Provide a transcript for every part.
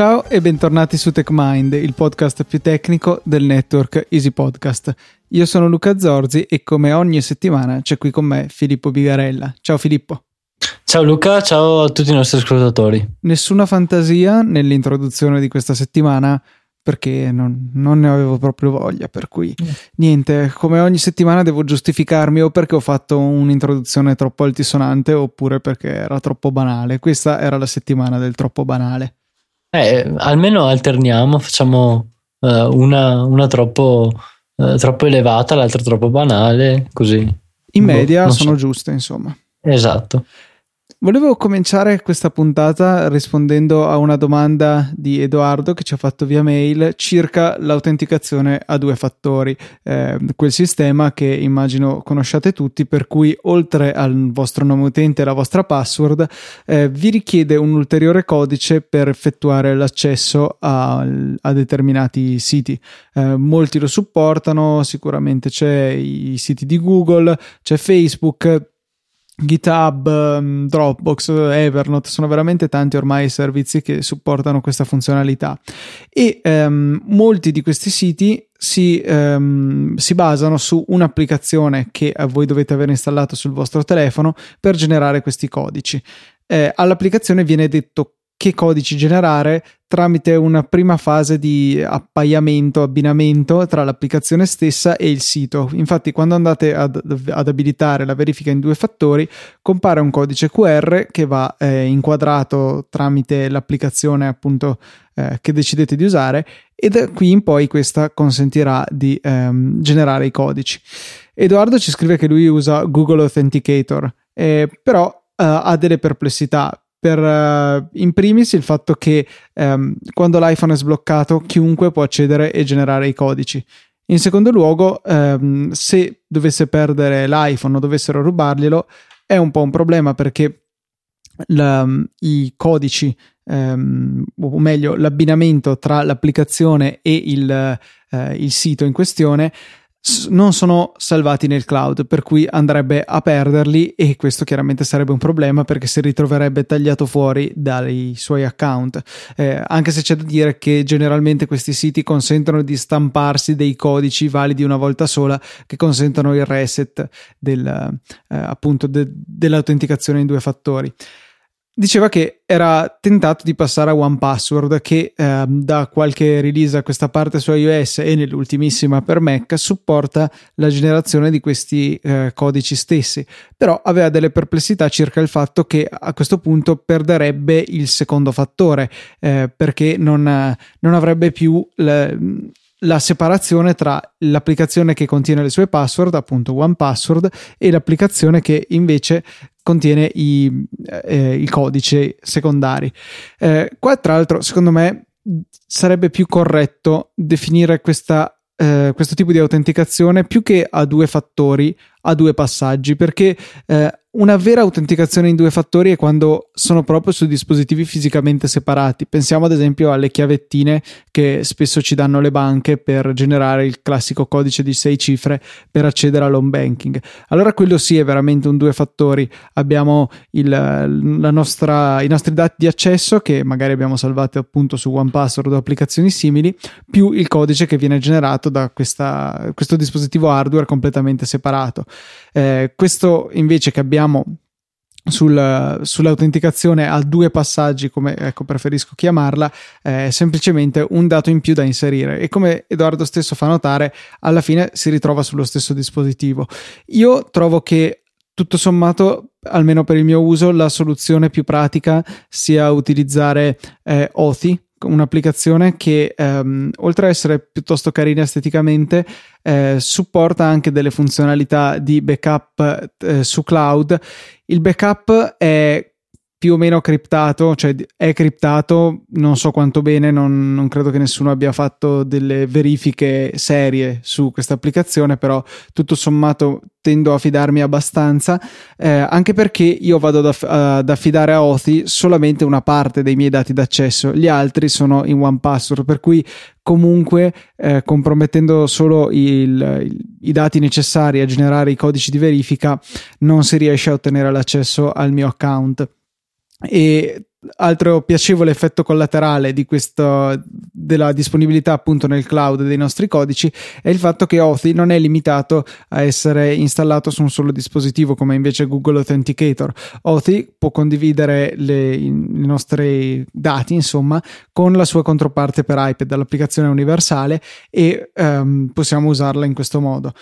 Ciao e bentornati su TechMind, il podcast più tecnico del network Easy Podcast. Io sono Luca Zorzi e come ogni settimana c'è qui con me Filippo Bigarella. Ciao Filippo. Ciao Luca, ciao a tutti i nostri ascoltatori. Nessuna fantasia nell'introduzione di questa settimana perché non, non, ne avevo proprio voglia, per cui mm. niente, come ogni settimana devo giustificarmi o perché ho fatto un'introduzione troppo altisonante oppure perché era troppo banale. Questa era la settimana del troppo banale. Eh, almeno alterniamo, facciamo uh, una, una troppo, uh, troppo, elevata, l'altra troppo banale, così. In media boh, sono so. giuste, insomma. Esatto. Volevo cominciare questa puntata rispondendo a una domanda di Edoardo che ci ha fatto via mail circa l'autenticazione a due fattori, eh, quel sistema che immagino conosciate tutti, per cui oltre al vostro nome utente e la vostra password eh, vi richiede un ulteriore codice per effettuare l'accesso a, a determinati siti. Eh, molti lo supportano, sicuramente c'è i siti di Google, c'è Facebook GitHub, um, Dropbox, Evernote, sono veramente tanti ormai i servizi che supportano questa funzionalità e um, molti di questi siti si, um, si, basano su un'applicazione che voi dovete aver installato sul vostro telefono per generare questi codici. Eh, all'applicazione viene detto che codici generare tramite una prima fase di appaiamento, abbinamento tra l'applicazione stessa e il sito. Infatti, quando andate ad, ad abilitare la verifica in due fattori, compare un codice QR che va eh, inquadrato tramite l'applicazione appunto eh, che decidete di usare e da qui in poi questa consentirà di ehm, generare i codici. Edoardo ci scrive che lui usa Google Authenticator, eh, però Uh, ha delle perplessità per uh, in primis il fatto che um, quando l'iPhone è sbloccato chiunque può accedere e generare i codici. In secondo luogo, um, se dovesse perdere l'iPhone o dovessero rubarglielo, è un po' un problema perché la, i codici, um, o meglio l'abbinamento tra l'applicazione e il, uh, il sito in questione non sono salvati nel cloud, per cui andrebbe a perderli e questo chiaramente sarebbe un problema perché si ritroverebbe tagliato fuori dai suoi account. Eh, anche se c'è da dire che generalmente questi siti consentono di stamparsi dei codici validi una volta sola che consentono il reset del, eh, appunto de- dell'autenticazione in due fattori diceva che era tentato di passare a One Password che eh, da qualche release a questa parte su iOS e nell'ultimissima per Mac supporta la generazione di questi eh, codici stessi. Però aveva delle perplessità circa il fatto che a questo punto perderebbe il secondo fattore eh, perché non, non, avrebbe più le, la separazione tra l'applicazione che contiene le sue password, appunto One Password, e l'applicazione che invece contiene i, eh, i codici secondari. Eh, qua, tra l'altro, secondo me sarebbe più corretto definire questa, eh, questo tipo di autenticazione più che a due fattori, a due passaggi, perché eh, una vera autenticazione in due fattori è quando sono proprio su dispositivi fisicamente separati. Pensiamo ad esempio alle chiavettine che spesso ci danno le banche per generare il classico codice di sei cifre per accedere all'home banking. Allora quello sì è veramente un due fattori. Abbiamo il, nostra, i nostri dati di accesso che magari abbiamo salvati appunto su OnePassword o applicazioni simili, più il codice che viene generato da questa, questo dispositivo hardware completamente separato. Eh, questo invece che abbiamo sul, sull'autenticazione a due passaggi, come ecco, preferisco chiamarla, è semplicemente un dato in più da inserire e come Edoardo stesso fa notare, alla fine si ritrova sullo stesso dispositivo. Io trovo che tutto sommato, almeno per il mio uso, la soluzione più pratica sia utilizzare eh, Authy un'applicazione che ehm, oltre a essere piuttosto carina esteticamente eh, supporta anche delle funzionalità di backup eh, su cloud. Il backup è più o meno criptato, cioè è criptato, non so quanto bene, non, non, credo che nessuno abbia fatto delle verifiche serie su questa applicazione, però tutto sommato tendo a fidarmi abbastanza, eh, anche perché io vado ad, aff- ad, affidare a Authy solamente una parte dei miei dati d'accesso, gli altri sono in OnePassword, per cui comunque eh, compromettendo solo il, il, i dati necessari a generare i codici di verifica non si riesce a ottenere l'accesso al mio account e altro piacevole effetto collaterale di questo, della disponibilità appunto nel cloud dei nostri codici è il fatto che Authy non è limitato a essere installato su un solo dispositivo come invece Google Authenticator. Authy può condividere le, i nostri dati insomma con la sua controparte per iPad, l'applicazione universale e um, possiamo usarla in questo modo.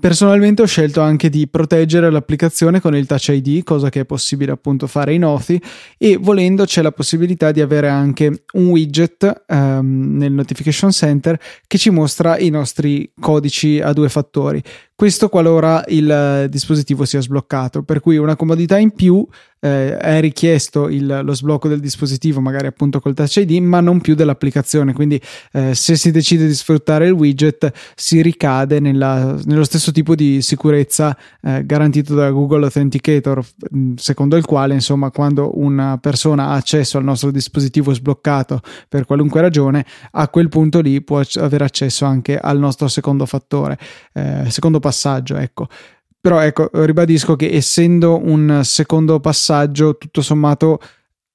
Personalmente ho scelto anche di proteggere l'applicazione con il Touch ID, cosa che è possibile appunto fare in Authy e volendo c'è la possibilità di avere anche un widget um, nel Notification Center che ci mostra i nostri codici a due fattori. Questo qualora il dispositivo sia sbloccato, per cui una comodità in più eh, è richiesto il, lo sblocco del dispositivo, magari appunto col Touch ID, ma non più dell'applicazione. Quindi, eh, se si decide di sfruttare il widget, si ricade nella, nello stesso tipo di sicurezza eh, garantito da Google Authenticator, mm, secondo il quale, insomma, quando una persona ha accesso al nostro dispositivo sbloccato per qualunque ragione, a quel punto lì può avere accesso anche al nostro secondo fattore, eh, secondo passaggio, ecco. Però ecco, ribadisco che essendo un secondo passaggio, tutto sommato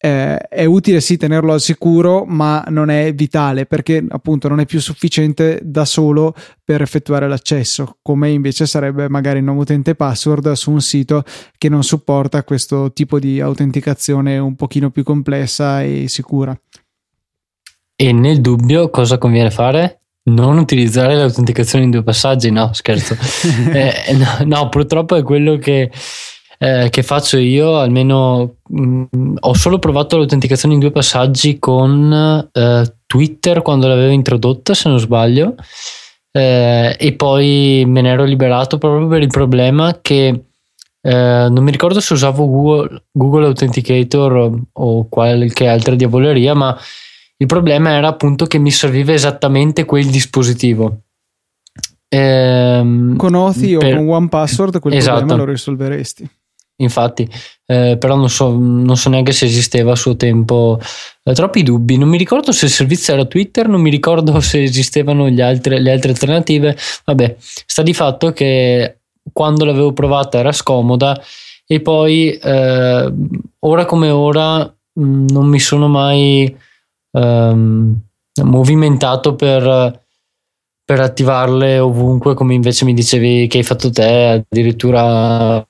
eh, è utile sì tenerlo al sicuro, ma non è vitale perché appunto non è più sufficiente da solo per effettuare l'accesso, come invece sarebbe magari un nuovo utente password su un sito che non supporta questo tipo di autenticazione un pochino più complessa e sicura. E nel dubbio cosa conviene fare? Non utilizzare l'autenticazione in due passaggi, no, scherzo. eh, no, no, purtroppo è quello che, eh, che faccio io, almeno mh, mm, ho solo provato l'autenticazione in due passaggi con eh, Twitter quando l'avevo introdotta, se non sbaglio, eh, e poi me ne ero liberato proprio per il problema che eh, non mi ricordo se usavo Google, Google Authenticator o qualche altra diavoleria, ma il problema era appunto che mi serviva esattamente quel dispositivo. Ehm, con Authy per... o con OnePassword quel esatto. problema lo risolveresti. Infatti, eh, però non so, non so, neanche se esisteva a suo tempo. Eh, troppi dubbi. Non mi ricordo se il servizio era Twitter, non mi ricordo se esistevano altre, le altre alternative. Vabbè, sta di fatto che quando l'avevo provata era scomoda e poi eh, ora come ora mh, mm, non mi sono mai ehm, movimentato per, per attivarle ovunque, come invece mi dicevi che hai fatto te, addirittura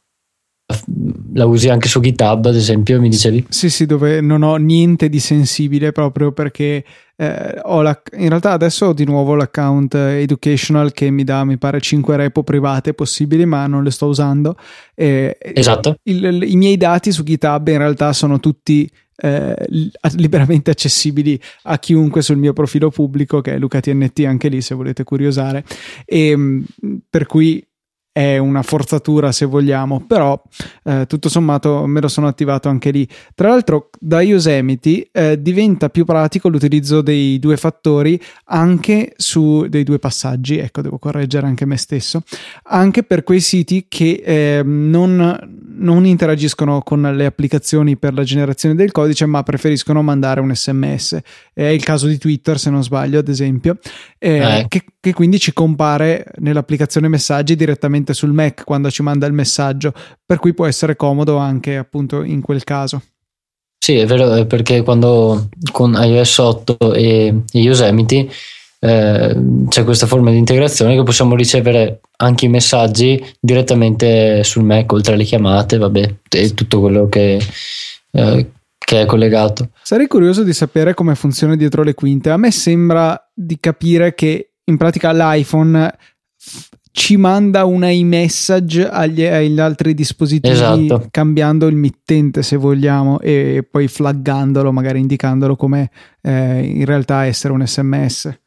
la usi anche su GitHub, ad esempio, mi dicevi? Sì, sì, dove non ho niente di sensibile proprio perché eh, ho la, in realtà adesso ho di nuovo l'account educational che mi dà, mi pare, 5 repo private possibili, ma non le sto usando. Eh, esatto. Il, il, I miei dati su GitHub in realtà sono tutti eh, liberamente accessibili a chiunque sul mio profilo pubblico che è LucaTNT anche lì se volete curiosare. E ehm, per cui è una forzatura se vogliamo, però eh, tutto sommato me lo sono attivato anche lì. Tra l'altro da Yosemite eh, diventa più pratico l'utilizzo dei due fattori anche su dei due passaggi, ecco devo correggere anche me stesso, anche per quei siti che eh, non, non interagiscono con le applicazioni per la generazione del codice, ma preferiscono mandare un sms. È il caso di Twitter, se non sbaglio, ad esempio, eh, eh. che, che quindi ci compare nell'applicazione messaggi direttamente sul Mac quando ci manda il messaggio, per cui può essere comodo anche appunto in quel caso. Sì, è vero, perché quando con iOS 8 e, Yosemite eh, c'è questa forma di integrazione che possiamo ricevere anche i messaggi direttamente sul Mac, oltre alle chiamate, vabbè, e tutto quello che, eh, che è collegato. Sarei curioso di sapere come funziona dietro le quinte. A me sembra di capire che in pratica l'iPhone ci manda un iMessage agli, agli altri dispositivi esatto. cambiando il mittente se vogliamo e poi flaggandolo, magari indicandolo come eh, in realtà essere un sms.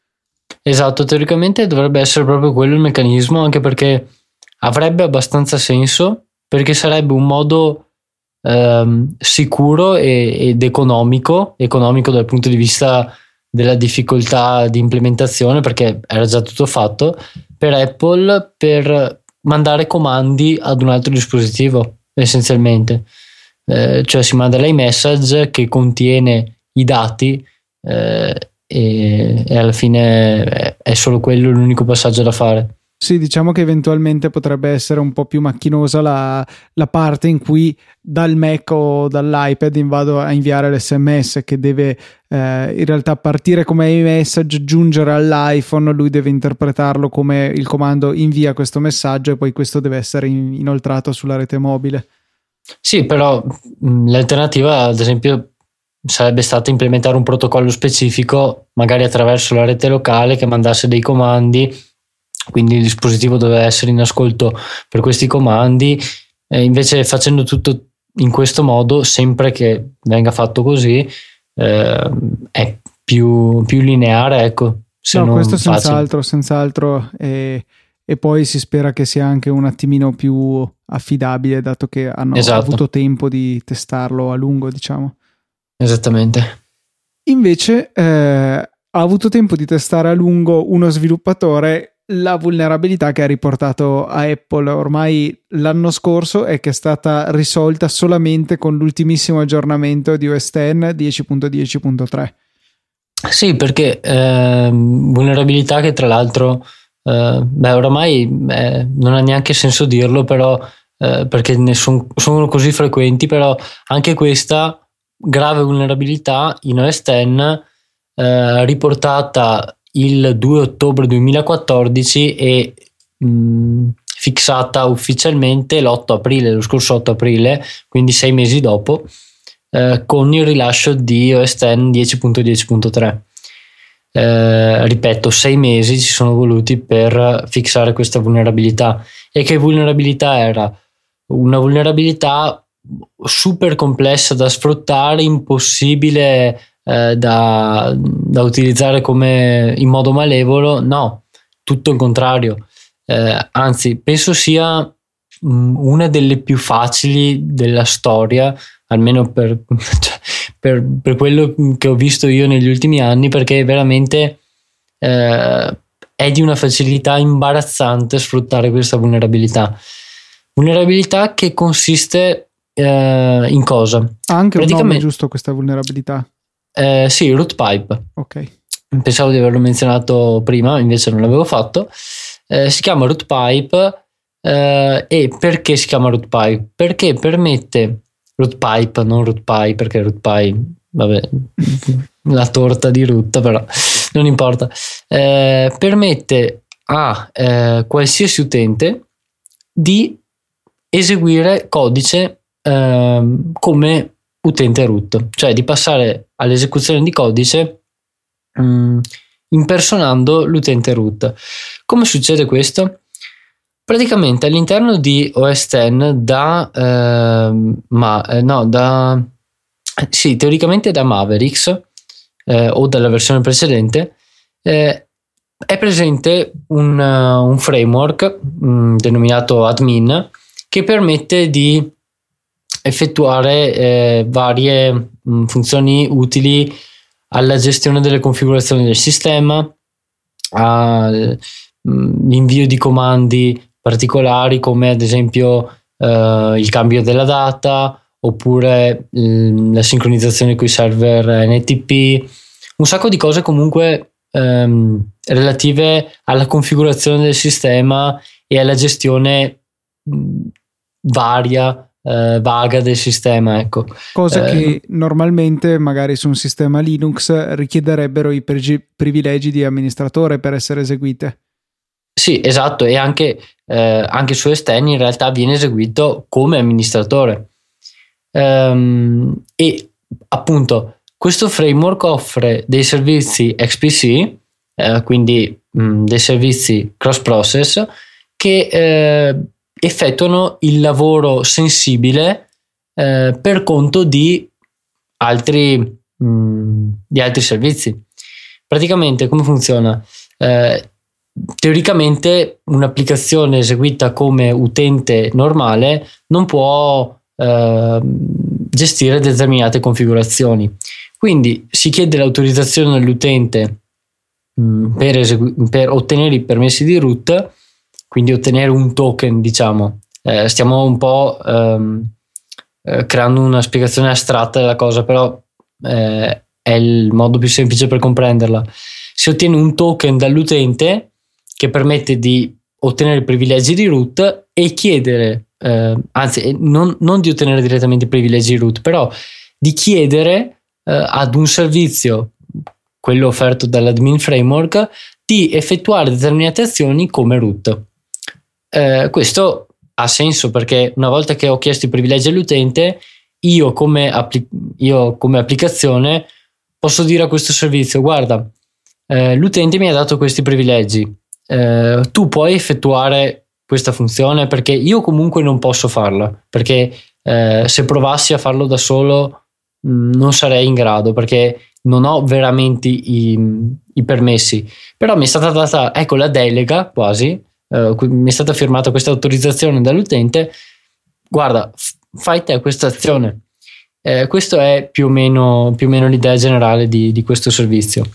Esatto, teoricamente dovrebbe essere proprio quello il meccanismo, anche perché avrebbe abbastanza senso, perché sarebbe un modo ehm, sicuro e, ed economico, economico dal punto di vista della difficoltà di implementazione, perché era già tutto fatto, per Apple per mandare comandi ad un altro dispositivo, essenzialmente. Eh, cioè si manda l'iMessage che contiene i dati eh, e, e, alla fine è, è, solo quello l'unico passaggio da fare. Sì, diciamo che eventualmente potrebbe essere un po' più macchinosa la, la, parte in cui dal Mac o dall'iPad vado a inviare l'SMS che deve eh, in realtà partire come iMessage, giungere all'iPhone, lui deve interpretarlo come il comando invia questo messaggio e poi questo deve essere in, inoltrato sulla rete mobile. Sì, però mh, l'alternativa ad esempio sarebbe stata implementare un protocollo specifico, magari attraverso la rete locale che mandasse dei comandi quindi il dispositivo deve essere in ascolto per questi comandi, e invece facendo tutto in questo modo, sempre che venga fatto così, eh, è più, più, lineare, ecco. Se no, questo senz'altro, senz'altro. E, e, poi si spera che sia anche un attimino più affidabile, dato che hanno esatto. avuto tempo di testarlo a lungo, diciamo. Esattamente. Invece eh, ha avuto tempo di testare a lungo uno sviluppatore la vulnerabilità che ha riportato a Apple ormai l'anno scorso è che è stata risolta solamente con l'ultimissimo aggiornamento di OS X 10.10.3. Sì, perché eh, vulnerabilità che tra l'altro, eh, beh, oramai eh, non ha neanche senso dirlo, però eh, perché ne son, sono così frequenti, però anche questa grave vulnerabilità in OS X eh, riportata il 2 ottobre 2014 e mh, fissata ufficialmente l'8 aprile, lo scorso 8 aprile, quindi sei mesi dopo, eh, con il rilascio di OS X 10.10.3. Eh, ripeto, sei mesi ci sono voluti per fissare questa vulnerabilità. E che vulnerabilità era? Una vulnerabilità super complessa da sfruttare, impossibile eh, da, da, utilizzare come in modo malevolo, no, tutto il contrario. Eh, anzi, penso sia mh, mm, una delle più facili della storia, almeno per, cioè, per, per, quello che ho visto io negli ultimi anni, perché veramente eh, è di una facilità imbarazzante sfruttare questa vulnerabilità. Vulnerabilità che consiste eh, in cosa? Ha anche un nome giusto questa vulnerabilità. Eh, sì, Root Pipe. Ok. Pensavo di averlo menzionato prima, invece non l'avevo fatto. Eh, si chiama Root Pipe eh, e perché si chiama Root Pipe? Perché permette Root Pipe, non Root Pie, perché Root Pie, vabbè, la torta di root, però non importa. Eh, permette a eh, qualsiasi utente di eseguire codice ehm, come utente root, cioè di passare all'esecuzione di codice mh, mm, impersonando l'utente root. Come succede questo? Praticamente all'interno di OS X da, eh, ma, eh, no, da sì, teoricamente da Mavericks eh, o dalla versione precedente eh, è presente un, uh, un framework mh, mm, denominato admin che permette di effettuare eh, varie mh, mm, funzioni utili alla gestione delle configurazioni del sistema, all'invio mm, di comandi particolari come ad esempio eh, il cambio della data oppure mh, mm, la sincronizzazione con i server NTP, un sacco di cose comunque ehm, relative alla configurazione del sistema e alla gestione mh, varia eh, vaga del sistema. Ecco. Cosa eh, che normalmente magari su un sistema Linux richiederebbero i pregi- privilegi di amministratore per essere eseguite. Sì, esatto, e anche, eh, anche su esterni in realtà viene eseguito come amministratore. Um, e appunto questo framework offre dei servizi XPC, eh, quindi mh, mm, dei servizi cross process, che eh, effettuano il lavoro sensibile eh, per conto di altri, mh, mm, di altri servizi. Praticamente come funziona? Eh, teoricamente un'applicazione eseguita come utente normale non può eh, gestire determinate configurazioni. Quindi si chiede l'autorizzazione dell'utente mh, mm, per, esegu- per ottenere i permessi di root quindi ottenere un token, diciamo. Eh, stiamo un po' ehm, eh, creando una spiegazione astratta della cosa, però eh, è il modo più semplice per comprenderla. Si ottiene un token dall'utente che permette di ottenere privilegi di root e chiedere, eh, anzi non, non, di ottenere direttamente privilegi di root, però di chiedere eh, ad un servizio, quello offerto dall'admin framework, di effettuare determinate azioni come root. Eh, questo ha senso perché una volta che ho chiesto i privilegi all'utente, io come, appli- io come applicazione posso dire a questo servizio: guarda, eh, l'utente mi ha dato questi privilegi, eh, tu puoi effettuare questa funzione? Perché io comunque non posso farla perché eh, se provassi a farlo da solo mh, mm, non sarei in grado perché non ho veramente i, i, permessi. Però mi è stata data ecco la delega quasi eh, mi è stata firmata questa autorizzazione dall'utente guarda fai te questa azione eh, questa è più o, meno, più o meno l'idea generale di, di questo servizio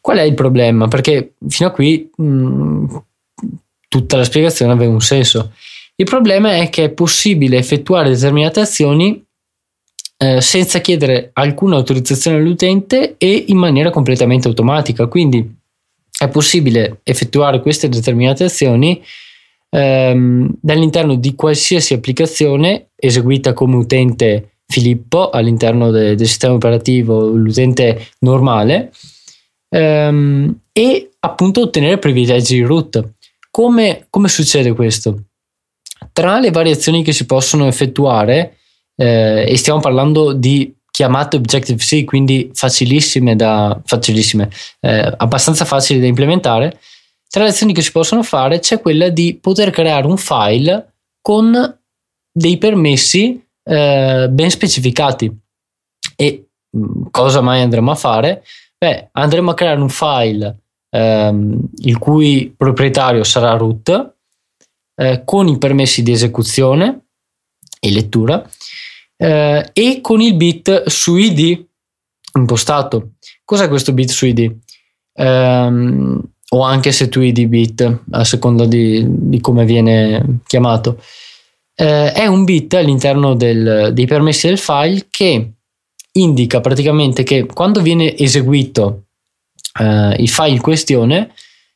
Qual è il problema? Perché fino a qui mh, tutta la spiegazione aveva un senso. Il problema è che è possibile effettuare determinate azioni eh, senza chiedere alcuna autorizzazione all'utente e in maniera completamente automatica. Quindi è possibile effettuare queste determinate azioni ehm, dall'interno di qualsiasi applicazione eseguita come utente Filippo all'interno de- del sistema operativo, l'utente normale ehm, e appunto ottenere privilegi di root. Come, come, succede questo? Tra le variazioni che si possono effettuare, eh, e stiamo parlando di chiamate Objective-C, quindi facilissime da facilissime, eh, abbastanza facili da implementare. Tra le azioni che si possono fare c'è quella di poter creare un file con dei permessi eh, ben specificati. E cosa mai andremo a fare? Beh, andremo a creare un file ehm, il cui proprietario sarà root eh, con i permessi di esecuzione e lettura eh, e con il bit su id impostato. Cos'è questo bit su id? Um, o anche se tu id bit a seconda di, di come viene chiamato. Eh, è un bit all'interno del, dei permessi del file che indica praticamente che quando viene eseguito eh, il file in questione,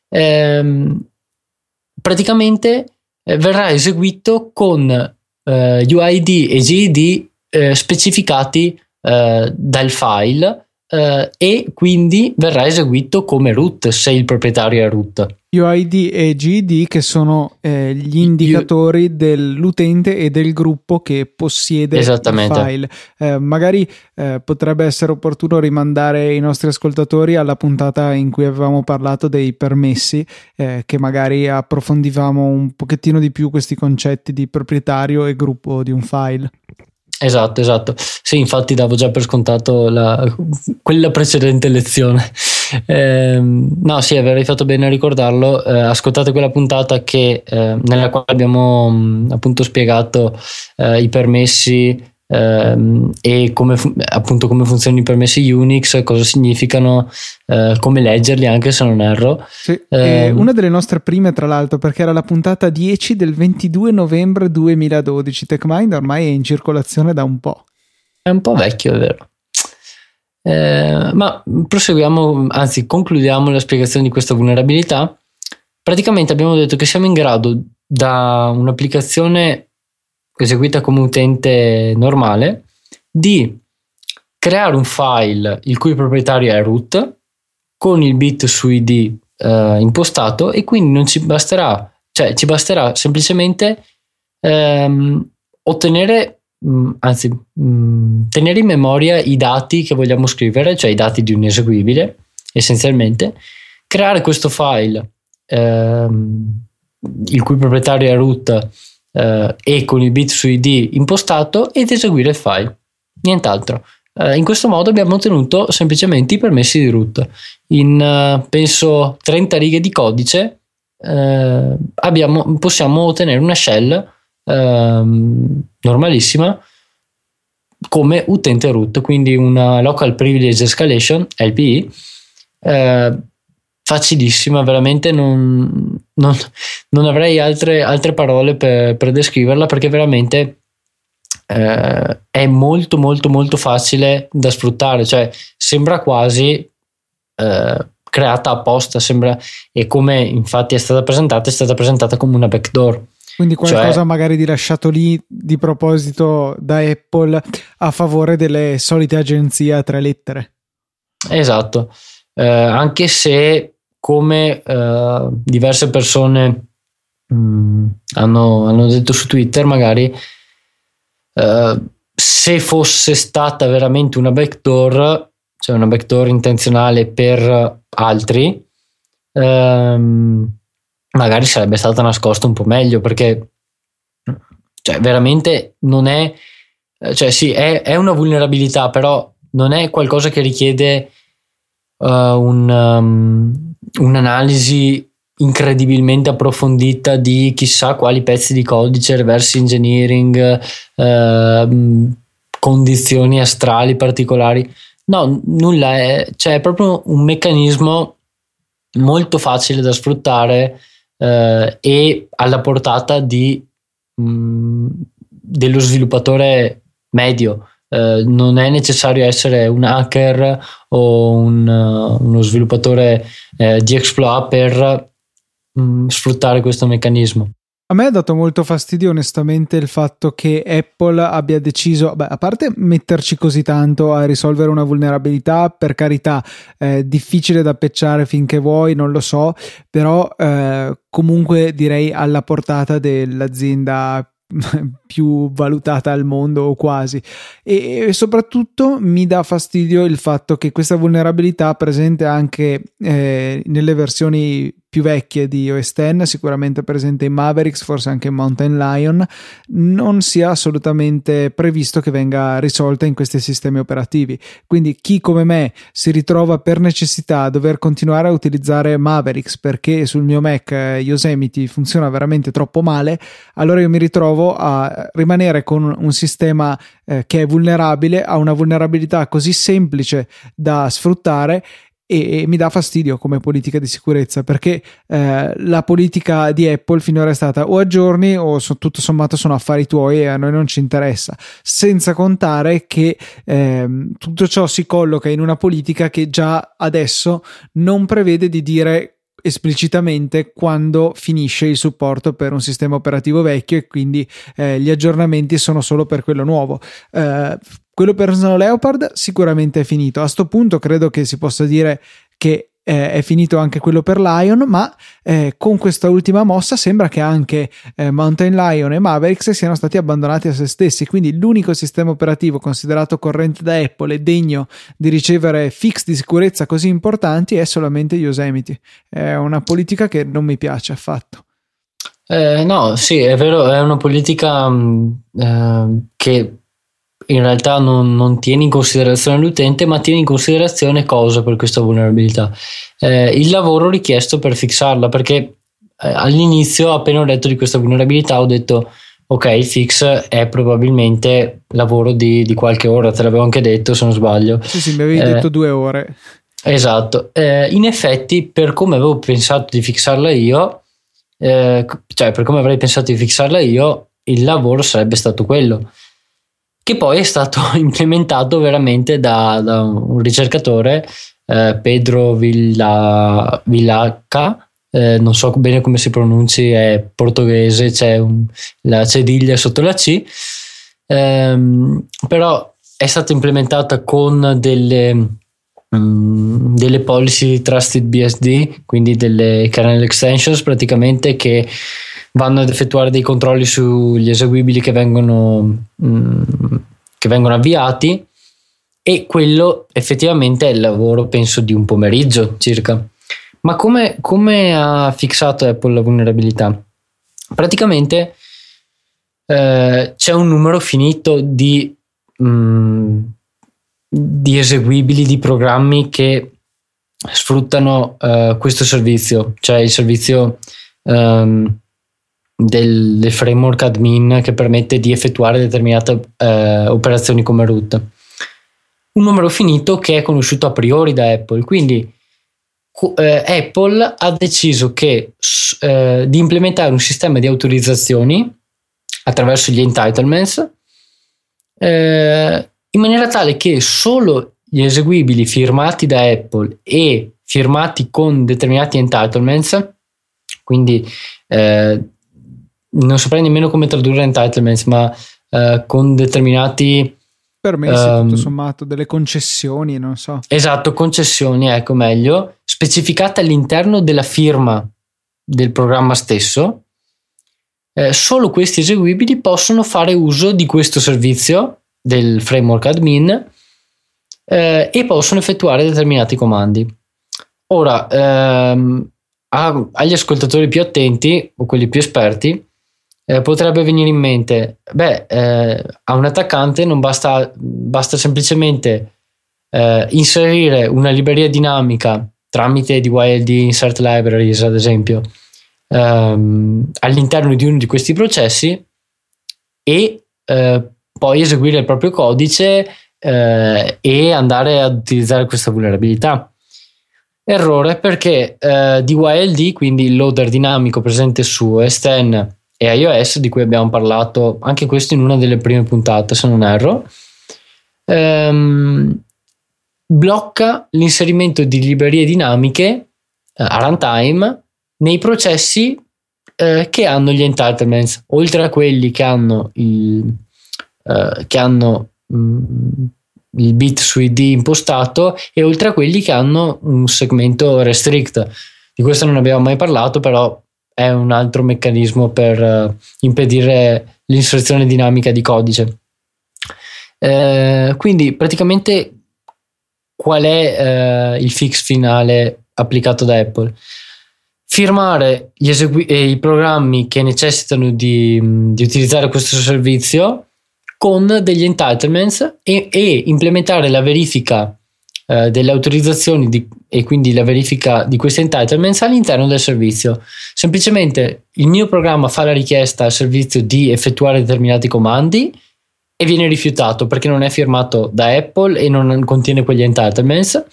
ehm, praticamente eh, verrà eseguito con eh, UID e GID eh, specificati eh, dal file eh, e quindi verrà eseguito come root se il proprietario è root. UID e GID che sono eh, gli indicatori U- dell'utente e del gruppo che possiede il file. Eh, magari eh, potrebbe essere opportuno rimandare i nostri ascoltatori alla puntata in cui avevamo parlato dei permessi, che magari approfondivamo un pochettino di più questi concetti di proprietario e gruppo di un file. Esatto, esatto. Sì, infatti davo già per scontato la, quella precedente lezione. Eh, no, sì, avrei fatto bene a ricordarlo. Eh, ascoltate quella puntata che, eh, nella quale abbiamo mh, appunto spiegato eh, i permessi ehm, e come, appunto come funzionano i permessi Unix, cosa significano, eh, come leggerli anche se non erro. Sì, eh, una delle nostre prime tra l'altro perché era la puntata 10 del 22 novembre 2012. TechMind ormai è in circolazione da un po'. È un po' vecchio, è vero. Eh, ma proseguiamo, anzi concludiamo la spiegazione di questa vulnerabilità. Praticamente abbiamo detto che siamo in grado da un'applicazione eseguita come utente normale di creare un file il cui proprietario è root con il bit su id eh, impostato e quindi non ci basterà, cioè ci basterà semplicemente ehm, ottenere Mm, anzi, mm, tenere in memoria i dati che vogliamo scrivere, cioè i dati di un eseguibile, essenzialmente, creare questo file ehm, il cui proprietario è root eh, e con il bit su id impostato ed eseguire il file, nient'altro. Eh, in questo modo abbiamo ottenuto semplicemente i permessi di root. In uh, penso 30 righe di codice eh, abbiamo, possiamo ottenere una shell ehm, normalissima come utente root, quindi una local privilege escalation LPE eh, facilissima, veramente non, non, non avrei altre, altre parole per, per, descriverla perché veramente eh, è molto molto molto facile da sfruttare, cioè sembra quasi eh, creata apposta, sembra, e come infatti è stata presentata, è stata presentata come una backdoor. Quindi qualcosa cioè, magari di lasciato lì di proposito da Apple a favore delle solite agenzie a tre lettere. Esatto, eh, anche se come eh, diverse persone mh, mm, hanno, hanno, detto su Twitter, magari eh, se fosse stata veramente una backdoor, cioè una backdoor intenzionale per altri, ehm, magari sarebbe stata nascosta un po' meglio perché cioè, veramente non è cioè sì è, è una vulnerabilità però non è qualcosa che richiede uh, un, um, un'analisi incredibilmente approfondita di chissà quali pezzi di codice, reverse engineering, uh, condizioni astrali particolari. No, nulla, è, cioè, è proprio un meccanismo molto facile da sfruttare eh, e alla portata di, mh, mm, dello sviluppatore medio. Eh, non è necessario essere un hacker o un, uh, uno sviluppatore eh, di exploit per mh, mm, sfruttare questo meccanismo. A me ha dato molto fastidio onestamente il fatto che Apple abbia deciso, beh, a parte metterci così tanto a risolvere una vulnerabilità, per carità, è difficile da pecciare finché vuoi, non lo so, però eh, comunque direi alla portata dell'azienda più valutata al mondo o quasi e, soprattutto mi dà fastidio il fatto che questa vulnerabilità presente anche eh, nelle versioni più vecchie di OS X, sicuramente presente in Mavericks, forse anche in Mountain Lion, non sia assolutamente previsto che venga risolta in questi sistemi operativi. Quindi chi come me si ritrova per necessità a dover continuare a utilizzare Mavericks perché sul mio Mac eh, Yosemite funziona veramente troppo male, allora io mi ritrovo a rimanere con un sistema eh, che è vulnerabile, a una vulnerabilità così semplice da sfruttare e, e mi dà fastidio come politica di sicurezza perché eh, la politica di Apple finora è stata o aggiorni o so, tutto sommato sono affari tuoi e a noi non ci interessa senza contare che eh, tutto ciò si colloca in una politica che già adesso non prevede di dire esplicitamente quando finisce il supporto per un sistema operativo vecchio e quindi eh, gli aggiornamenti sono solo per quello nuovo. Eh, quello per Snow Leopard sicuramente è finito. A questo punto credo che si possa dire che eh, è finito anche quello per Lion, ma eh, con questa ultima mossa sembra che anche eh, Mountain Lion e Mavericks siano stati abbandonati a se stessi. Quindi l'unico sistema operativo considerato corrente da Apple e degno di ricevere fix di sicurezza così importanti è solamente Yosemite. È una politica che non mi piace affatto. Eh, no, sì, è vero, è una politica mh, mm, eh, che in realtà non, non, tiene in considerazione l'utente, ma tiene in considerazione cosa per questa vulnerabilità? Eh, il lavoro richiesto per fixarla, perché eh, all'inizio, appena ho letto di questa vulnerabilità, ho detto ok, il fix è probabilmente lavoro di, di qualche ora, te l'avevo anche detto se non sbaglio. Sì, sì, mi avevi eh, detto due ore. Esatto, eh, in effetti per come avevo pensato di fixarla io, eh, cioè per come avrei pensato di fixarla io, il lavoro sarebbe stato quello che poi è stato implementato veramente da, da un ricercatore, eh, Pedro Villa, Villacca, eh, non so bene come si pronunci, è portoghese, c'è un, la cediglia sotto la C, ehm, però è stata implementata con delle, mm, delle policy trusted BSD, quindi delle kernel extensions praticamente che vanno ad effettuare dei controlli sugli eseguibili che vengono, mh, mm, che vengono avviati e quello effettivamente è il lavoro penso di un pomeriggio circa. Ma come, come ha fissato Apple la vulnerabilità? Praticamente eh, c'è un numero finito di, mh, mm, di eseguibili, di programmi che sfruttano uh, questo servizio, cioè il servizio um, del, del, framework admin che permette di effettuare determinate eh, operazioni come root. Un numero finito che è conosciuto a priori da Apple, quindi eh, Apple ha deciso che, eh, di implementare un sistema di autorizzazioni attraverso gli entitlements eh, in maniera tale che solo gli eseguibili firmati da Apple e firmati con determinati entitlements, quindi eh, non saprei nemmeno come tradurre entitlements, ma eh, con determinati permessi, um, tutto sommato, delle concessioni, non so. Esatto, concessioni, ecco meglio, specificate all'interno della firma del programma stesso. Eh, solo questi eseguibili possono fare uso di questo servizio del framework admin eh, e possono effettuare determinati comandi. Ora, ehm, a, agli ascoltatori più attenti o quelli più esperti, eh, potrebbe venire in mente, beh, eh, a un attaccante non basta, basta semplicemente eh, inserire una libreria dinamica tramite DYLD Insert Libraries, ad esempio, ehm, all'interno di uno di questi processi e eh, poi eseguire il proprio codice eh, e andare ad utilizzare questa vulnerabilità. Errore perché eh, DYLD, quindi il loader dinamico presente su S10 e iOS, di cui abbiamo parlato anche questo in una delle prime puntate, se non erro, ehm, blocca l'inserimento di librerie dinamiche eh, a runtime nei processi eh, che hanno gli entitlements, oltre a quelli che hanno il, eh, che hanno mh, mm, il bit su ID impostato e oltre a quelli che hanno un segmento restrict. Di questo non abbiamo mai parlato, però è un altro meccanismo per uh, impedire l'inserzione dinamica di codice. Eh, quindi praticamente qual è eh, il fix finale applicato da Apple? Firmare esegui- eh, i programmi che necessitano di, di utilizzare questo servizio con degli entitlements e, e implementare la verifica eh, delle autorizzazioni di, e quindi la verifica di questi entitlements all'interno del servizio. Semplicemente il mio programma fa la richiesta al servizio di effettuare determinati comandi e viene rifiutato perché non è firmato da Apple e non contiene quegli entitlements.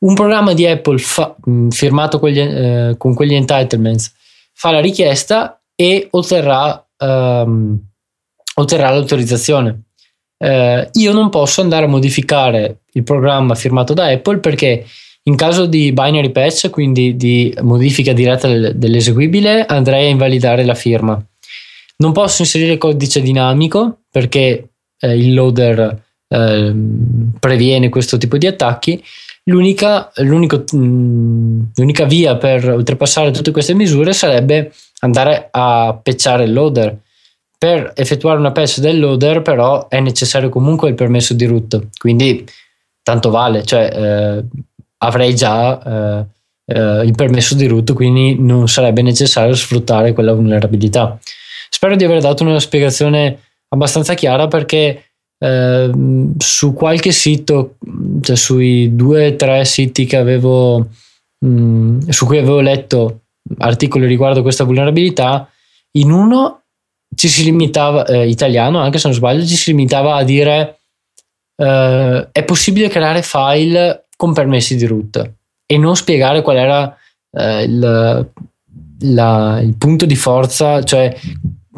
Un programma di Apple fa, firmato con, gli, eh, con quegli entitlements fa la richiesta e otterrà um, otterrà l'autorizzazione. Eh, io non posso andare a modificare il programma firmato da Apple perché in caso di binary patch, quindi di modifica diretta dell'eseguibile, andrei a invalidare la firma. Non posso inserire codice dinamico perché eh, il loader eh, previene questo tipo di attacchi. L'unica, mm, l'unica via per oltrepassare tutte queste misure sarebbe andare a pecciare il loader per effettuare una patch del loader però è necessario comunque il permesso di root, quindi tanto vale, cioè eh, avrei già eh, eh, il permesso di root, quindi non sarebbe necessario sfruttare quella vulnerabilità. Spero di aver dato una spiegazione abbastanza chiara perché eh, su qualche sito, cioè sui due o tre siti che avevo, mh, mm, su cui avevo letto articoli riguardo questa vulnerabilità, in uno ci si limitava, eh, italiano anche se non sbaglio, ci si limitava a dire eh, è possibile creare file con permessi di root e non spiegare qual era eh, il, la, il punto di forza, cioè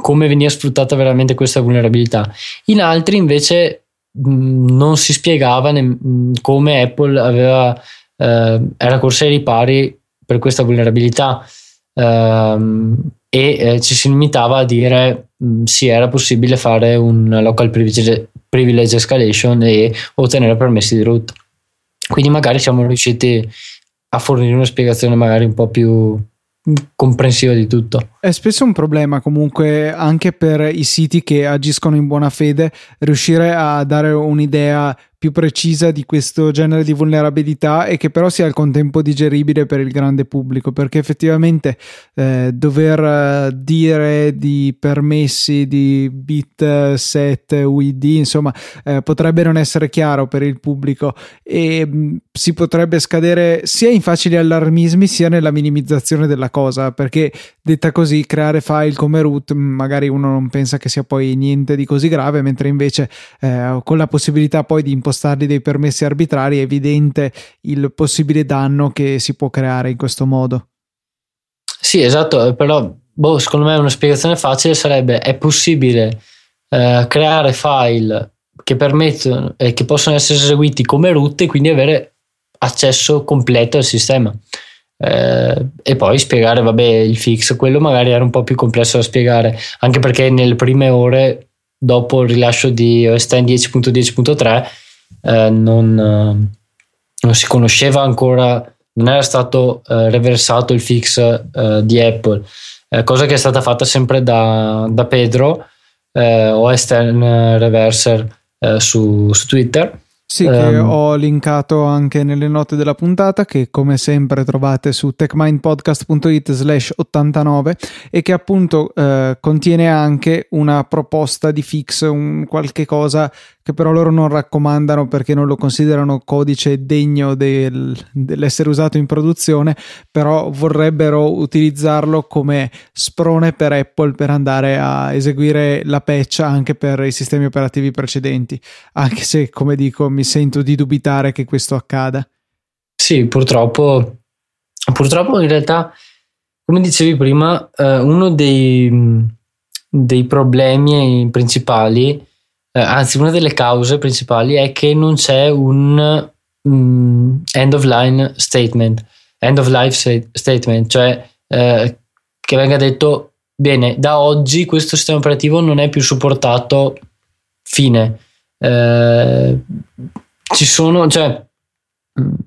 come veniva sfruttata veramente questa vulnerabilità. In altri invece mh, non si spiegava ne, mh, come Apple aveva, eh, era corsa ai ripari per questa vulnerabilità. Um, e eh, ci si limitava a dire mh, mm, sì era possibile fare un local privilege, privilege escalation e ottenere permessi di root quindi magari siamo riusciti a fornire una spiegazione magari un po' più comprensiva di tutto. È spesso un problema comunque anche per i siti che agiscono in buona fede riuscire a dare un'idea più precisa di questo genere di vulnerabilità e che però sia al contempo digeribile per il grande pubblico perché effettivamente eh, dover eh, dire di permessi di bit set UID insomma eh, potrebbe non essere chiaro per il pubblico e mh, mm, si potrebbe scadere sia in facili allarmismi sia nella minimizzazione della cosa perché detta così creare file come root mm, magari uno non pensa che sia poi niente di così grave mentre invece eh, con la possibilità poi di impostargli dei permessi arbitrari è evidente il possibile danno che si può creare in questo modo. Sì, esatto, però boh, secondo me una spiegazione facile sarebbe è possibile eh, creare file che permettono e eh, che possono essere eseguiti come root e quindi avere accesso completo al sistema. Eh, e poi spiegare, vabbè, il fix, quello magari era un po' più complesso da spiegare, anche perché nelle prime ore dopo il rilascio di OS X 10.10.3 eh, non, eh, non, si conosceva ancora, non era stato eh, reversato il fix eh, di Apple, eh, cosa che è stata fatta sempre da, da Pedro, OS X Reverser su, su Twitter sì, um, che ehm. ho linkato anche nelle note della puntata, che come sempre trovate su techmindpodcast.it slash 89 e che appunto eh, contiene anche una proposta di fix, un qualche cosa che però loro non raccomandano perché non lo considerano codice degno del, dell'essere usato in produzione, però vorrebbero utilizzarlo come sprone per Apple per andare a eseguire la patch anche per i sistemi operativi precedenti, anche se come dico mi sento di dubitare che questo accada. Sì, purtroppo, purtroppo in realtà, come dicevi prima, eh, uno dei, dei problemi principali eh, anzi una delle cause principali è che non c'è un um, end of line statement, end of life statement, cioè eh, che venga detto bene, da oggi questo sistema operativo non è più supportato, fine. Eh, ci sono, cioè,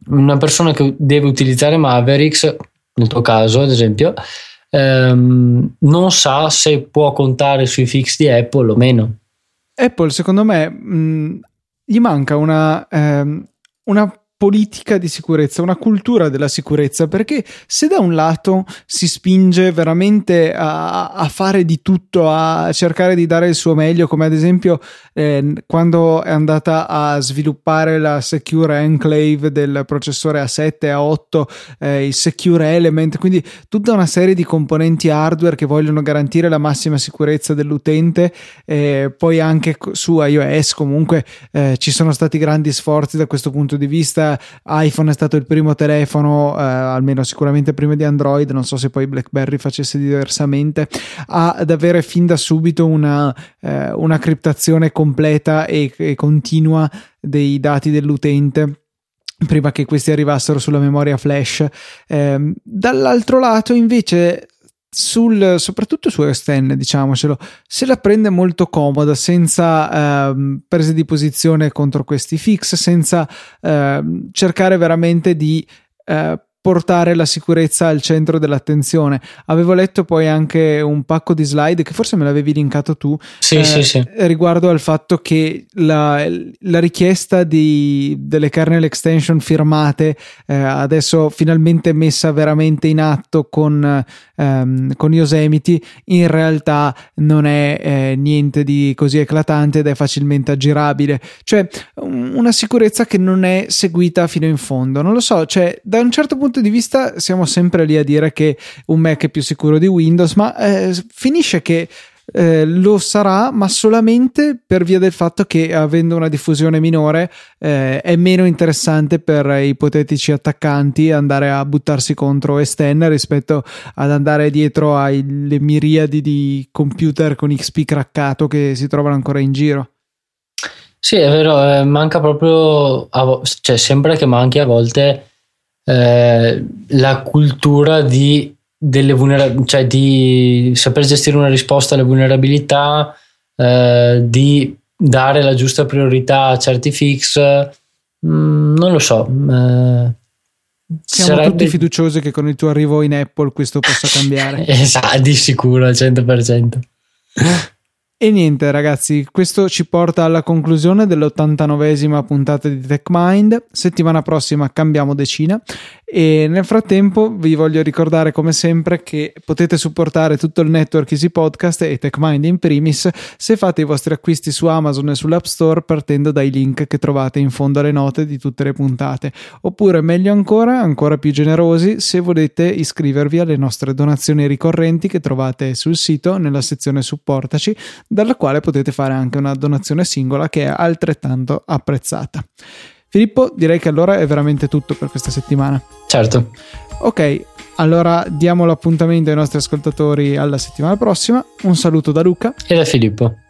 una persona che deve utilizzare Mavericks, nel tuo caso ad esempio, ehm, non sa se può contare sui fix di Apple o meno. Apple, secondo me, mh, gli manca una, ehm, una politica di sicurezza, una cultura della sicurezza, perché se da un lato si spinge veramente a, a fare di tutto, a cercare di dare il suo meglio, come ad esempio eh, quando è andata a sviluppare la Secure Enclave del processore A7, A8, eh, il Secure Element, quindi tutta una serie di componenti hardware che vogliono garantire la massima sicurezza dell'utente, eh, poi anche su iOS comunque eh, ci sono stati grandi sforzi da questo punto di vista iPhone è stato il primo telefono, eh, almeno sicuramente prima di Android, non so se poi BlackBerry facesse diversamente, ad avere fin da subito una, eh, una criptazione completa e, e continua dei dati dell'utente prima che questi arrivassero sulla memoria flash. Eh, dall'altro lato, invece, sul, soprattutto su Extend, diciamocelo, se la prende molto comoda, senza eh, prese di posizione contro questi fix, senza eh, cercare veramente di eh, portare la sicurezza al centro dell'attenzione. Avevo letto poi anche un pacco di slide che forse me l'avevi linkato tu sì, eh, sì, sì. riguardo al fatto che la, la richiesta di, delle kernel extension firmate eh, adesso finalmente messa veramente in atto con, ehm, con Yosemite in realtà non è eh, niente di così eclatante ed è facilmente aggirabile cioè una sicurezza che non è seguita fino in fondo non lo so cioè da un certo punto punto di vista siamo sempre lì a dire che un Mac è più sicuro di Windows, ma eh, finisce che eh, lo sarà, ma solamente per via del fatto che avendo una diffusione minore eh, è meno interessante per ipotetici attaccanti andare a buttarsi contro Esten rispetto ad andare dietro alle miriadi di computer con XP craccato che si trovano ancora in giro. Sì, è vero, eh, manca proprio, cioè sembra che manchi a volte eh, la cultura di, delle vulnerab- cioè di saper gestire una risposta alle vulnerabilità, eh, di dare la giusta priorità a certi fix, mm, non lo so. Eh, siamo sarebbe... tutti fiduciosi che con il tuo arrivo in Apple questo possa cambiare. esatto, di sicuro al 100%. E niente ragazzi, questo ci porta alla conclusione dell'89esima puntata di TechMind. Settimana prossima cambiamo decina e nel frattempo vi voglio ricordare come sempre che potete supportare tutto il network Easy Podcast e TechMind in primis se fate i vostri acquisti su Amazon e sull'App Store partendo dai link che trovate in fondo alle note di tutte le puntate. Oppure meglio ancora, ancora più generosi, se volete iscrivervi alle nostre donazioni ricorrenti che trovate sul sito nella sezione supportaci, dalla quale potete fare anche una donazione singola che è altrettanto apprezzata. Filippo, direi che allora è veramente tutto per questa settimana. Certo. Ok, allora diamo l'appuntamento ai nostri ascoltatori alla settimana prossima. Un saluto da Luca e da Filippo.